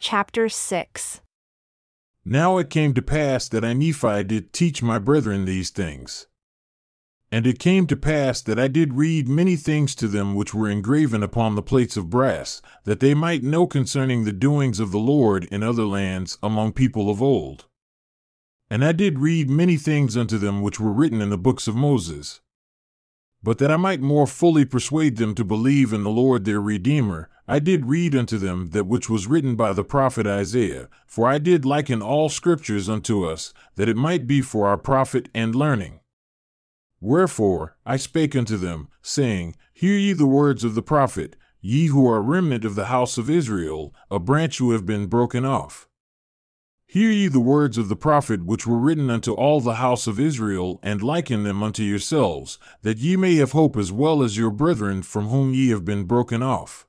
Chapter 6 Now it came to pass that I Nephi did teach my brethren these things. And it came to pass that I did read many things to them which were engraven upon the plates of brass, that they might know concerning the doings of the Lord in other lands among people of old. And I did read many things unto them which were written in the books of Moses. But that I might more fully persuade them to believe in the Lord their Redeemer, I did read unto them that which was written by the prophet Isaiah, for I did liken all scriptures unto us, that it might be for our profit and learning. Wherefore I spake unto them, saying, Hear ye the words of the prophet, ye who are remnant of the house of Israel, a branch who have been broken off. Hear ye the words of the prophet which were written unto all the house of Israel, and liken them unto yourselves, that ye may have hope as well as your brethren from whom ye have been broken off.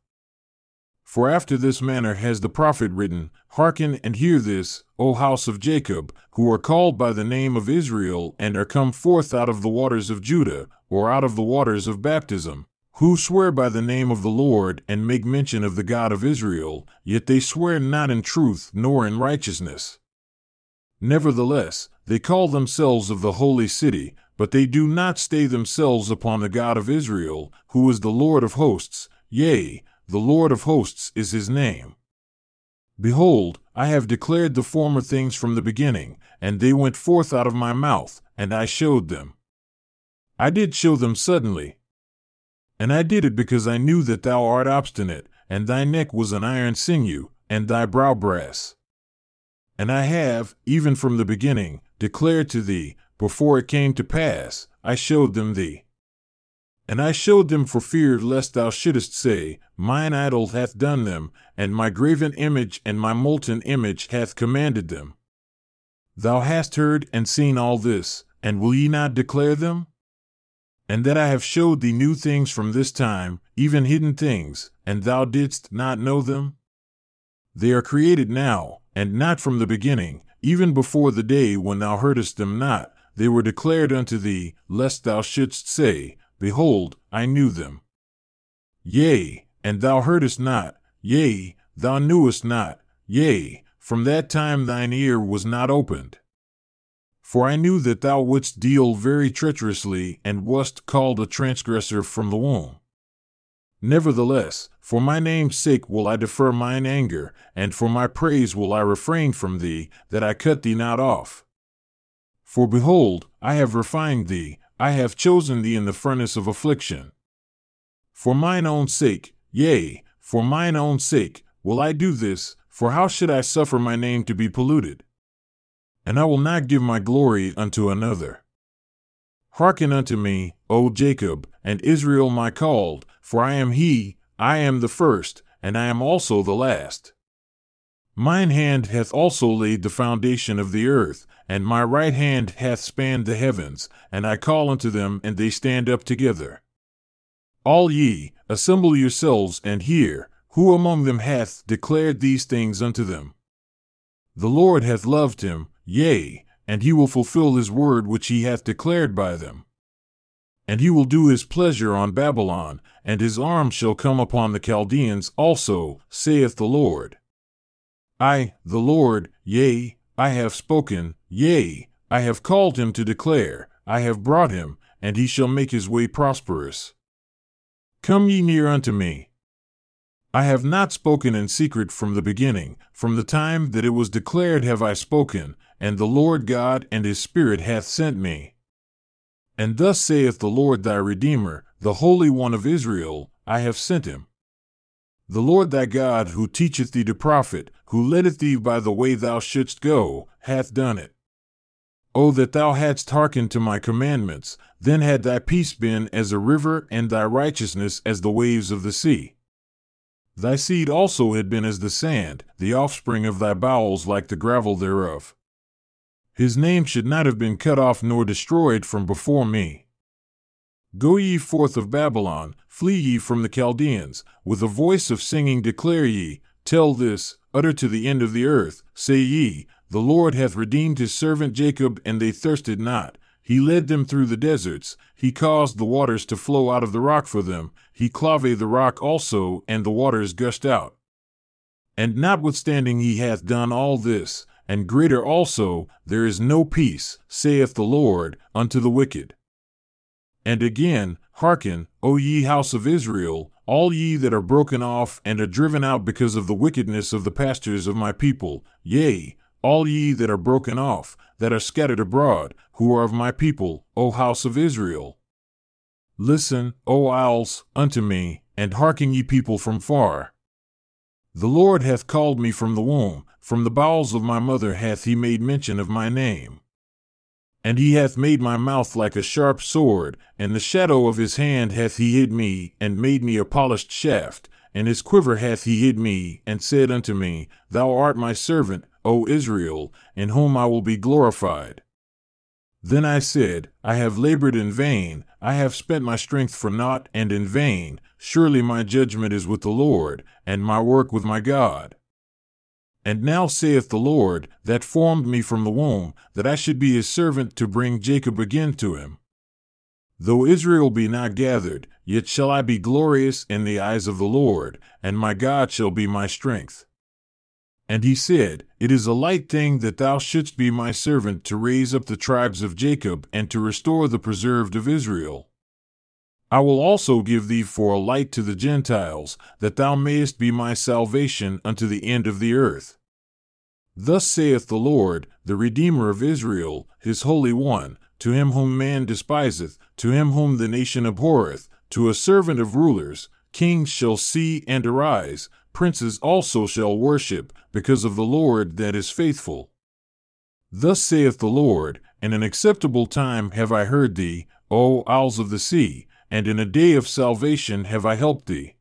For after this manner has the prophet written, Hearken and hear this, O house of Jacob, who are called by the name of Israel, and are come forth out of the waters of Judah, or out of the waters of baptism, who swear by the name of the Lord and make mention of the God of Israel, yet they swear not in truth nor in righteousness. Nevertheless, they call themselves of the holy city, but they do not stay themselves upon the God of Israel, who is the Lord of hosts, yea, the Lord of hosts is his name. Behold, I have declared the former things from the beginning, and they went forth out of my mouth, and I showed them. I did show them suddenly, and I did it because I knew that thou art obstinate, and thy neck was an iron sinew, and thy brow brass. And I have, even from the beginning, declared to thee, before it came to pass, I showed them thee. And I showed them for fear lest thou shouldest say, Mine idol hath done them, and my graven image and my molten image hath commanded them. Thou hast heard and seen all this, and will ye not declare them? and that I have showed thee new things from this time, even hidden things, and thou didst not know them? They are created now, and not from the beginning, even before the day when thou heardest them not. They were declared unto thee, lest thou shouldst say, Behold, I knew them. Yea, and thou heardest not, yea, thou knewest not, yea, from that time thine ear was not opened. For I knew that thou wouldst deal very treacherously, and wast called a transgressor from the womb. Nevertheless, for my name's sake will I defer mine anger, and for my praise will I refrain from thee, that I cut thee not off. For behold, I have refined thee, I have chosen thee in the furnace of affliction. For mine own sake, yea, for mine own sake, will I do this, for how should I suffer my name to be polluted? and I will not give my glory unto another. Hearken unto me, O Jacob, and Israel my called, for I am he, I am the first, and I am also the last. Mine hand hath also laid the foundation of the earth, and my right hand hath spanned the heavens, and I call unto them, and they stand up together. All ye, assemble yourselves and hear, who among them hath declared these things unto them? The Lord hath loved him, Yea, and he will fulfill his word which he hath declared by them. And he will do his pleasure on Babylon, and his arm shall come upon the Chaldeans also, saith the Lord. I, the Lord, yea, I have spoken, yea, I have called him to declare, I have brought him, and he shall make his way prosperous. Come ye near unto me, I have not spoken in secret from the beginning, from the time that it was declared have I spoken, and the Lord God and his Spirit hath sent me. And thus saith the Lord thy Redeemer, the Holy One of Israel, I have sent him. The Lord thy God, who teacheth thee to profit, who leadeth thee by the way thou shouldst go, hath done it. O that thou hadst hearkened to my commandments, then had thy peace been as a river, and thy righteousness as the waves of the sea. Thy seed also had been as the sand, the offspring of thy bowels like the gravel thereof. His name should not have been cut off nor destroyed from before me. Go ye forth of Babylon, flee ye from the Chaldeans, with a voice of singing declare ye, tell this, utter to the end of the earth, say ye, The Lord hath redeemed his servant Jacob, and they thirsted not, he led them through the deserts. He caused the waters to flow out of the rock for them. He clave the rock also, and the waters gushed out. And notwithstanding he hath done all this, and greater also, there is no peace, saith the Lord, unto the wicked. And again, hearken, O ye house of Israel, all ye that are broken off and are driven out because of the wickedness of the pastors of my people, yea, all ye that are broken off, that are scattered abroad, who are of my people, O house of Israel. Listen, O isles, unto me, and hearken ye people from far. The Lord hath called me from the womb, from the bowels of my mother hath he made mention of my name. And he hath made my mouth like a sharp sword, and the shadow of his hand hath he hid me, and made me a polished shaft, and his quiver hath he hid me, and said unto me, Thou art my servant, O Israel, in whom I will be glorified. Then I said, I have labored in vain, I have spent my strength for naught and in vain. Surely my judgment is with the Lord, and my work with my God. And now saith the Lord, that formed me from the womb, that I should be his servant to bring Jacob again to him. Though Israel be not gathered, yet shall I be glorious in the eyes of the Lord, and my God shall be my strength. And he said, It is a light thing that thou shouldst be my servant to raise up the tribes of Jacob and to restore the preserved of Israel. I will also give thee for a light to the Gentiles, that thou mayest be my salvation unto the end of the earth. Thus saith the Lord, the Redeemer of Israel, his Holy One, to him whom man despiseth, to him whom the nation abhorreth, to a servant of rulers, kings shall see and arise, princes also shall worship, because of the Lord that is faithful. Thus saith the Lord, In an acceptable time have I heard thee, O isles of the sea, and in a day of salvation have I helped thee.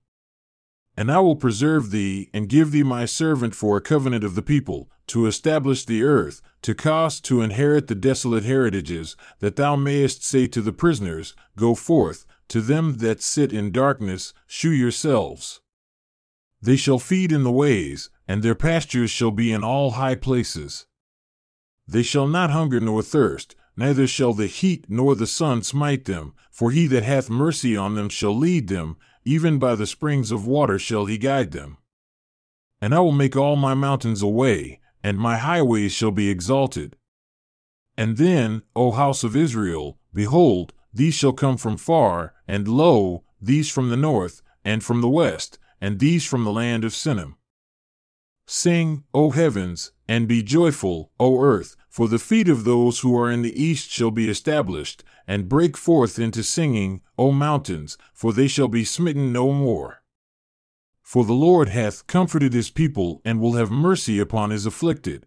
And I will preserve thee, and give thee my servant for a covenant of the people, to establish the earth, to cause to inherit the desolate heritages, that thou mayest say to the prisoners, Go forth, to them that sit in darkness, shew yourselves. They shall feed in the ways, and their pastures shall be in all high places. They shall not hunger nor thirst, neither shall the heat nor the sun smite them, for he that hath mercy on them shall lead them, even by the springs of water shall he guide them. And I will make all my mountains a way, and my highways shall be exalted. And then, O house of Israel, behold, these shall come from far, and lo, these from the north, and from the west, and these from the land of Sinim. Sing, O heavens, and be joyful, O earth, for the feet of those who are in the east shall be established, and break forth into singing, O mountains, for they shall be smitten no more. For the Lord hath comforted his people, and will have mercy upon his afflicted.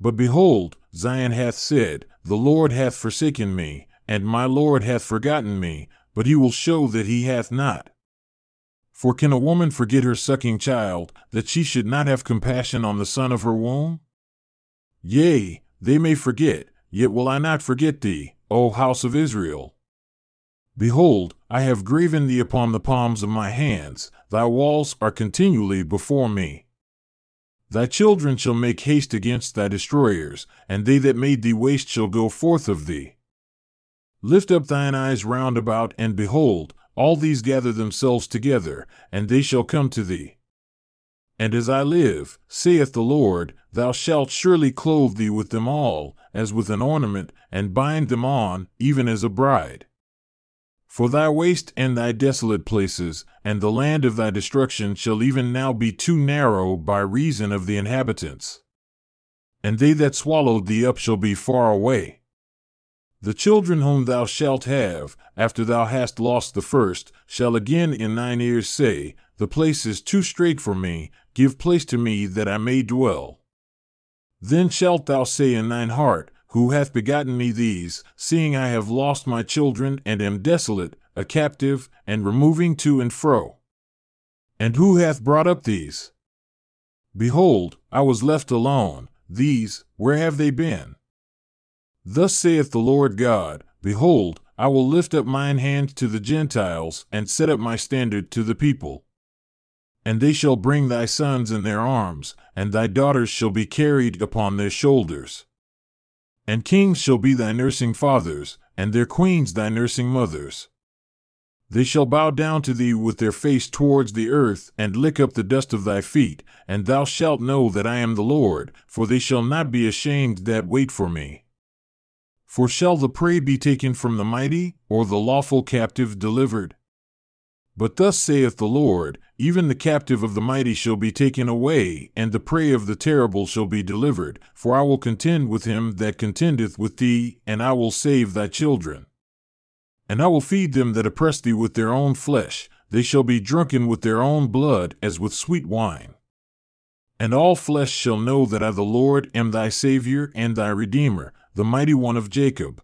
But behold, Zion hath said, The Lord hath forsaken me, and my Lord hath forgotten me, but he will show that he hath not. For can a woman forget her sucking child, that she should not have compassion on the son of her womb? Yea, they may forget, yet will I not forget thee, O house of Israel. Behold, I have graven thee upon the palms of my hands, thy walls are continually before me. Thy children shall make haste against thy destroyers, and they that made thee waste shall go forth of thee. Lift up thine eyes round about, and behold, all these gather themselves together, and they shall come to thee. And as I live, saith the Lord, thou shalt surely clothe thee with them all, as with an ornament, and bind them on, even as a bride. For thy waste and thy desolate places, and the land of thy destruction shall even now be too narrow by reason of the inhabitants. And they that swallowed thee up shall be far away. The children whom thou shalt have, after thou hast lost the first, shall again in thine ears say, The place is too strait for me, give place to me that I may dwell. Then shalt thou say in thine heart, Who hath begotten me these, seeing I have lost my children and am desolate, a captive, and removing to and fro? And who hath brought up these? Behold, I was left alone. These, where have they been? Thus saith the Lord God Behold, I will lift up mine hand to the Gentiles, and set up my standard to the people. And they shall bring thy sons in their arms, and thy daughters shall be carried upon their shoulders. And kings shall be thy nursing fathers, and their queens thy nursing mothers. They shall bow down to thee with their face towards the earth, and lick up the dust of thy feet, and thou shalt know that I am the Lord, for they shall not be ashamed that wait for me. For shall the prey be taken from the mighty, or the lawful captive delivered? But thus saith the Lord Even the captive of the mighty shall be taken away, and the prey of the terrible shall be delivered, for I will contend with him that contendeth with thee, and I will save thy children. And I will feed them that oppress thee with their own flesh, they shall be drunken with their own blood as with sweet wine. And all flesh shall know that I, the Lord, am thy Saviour and thy Redeemer, the mighty one of Jacob.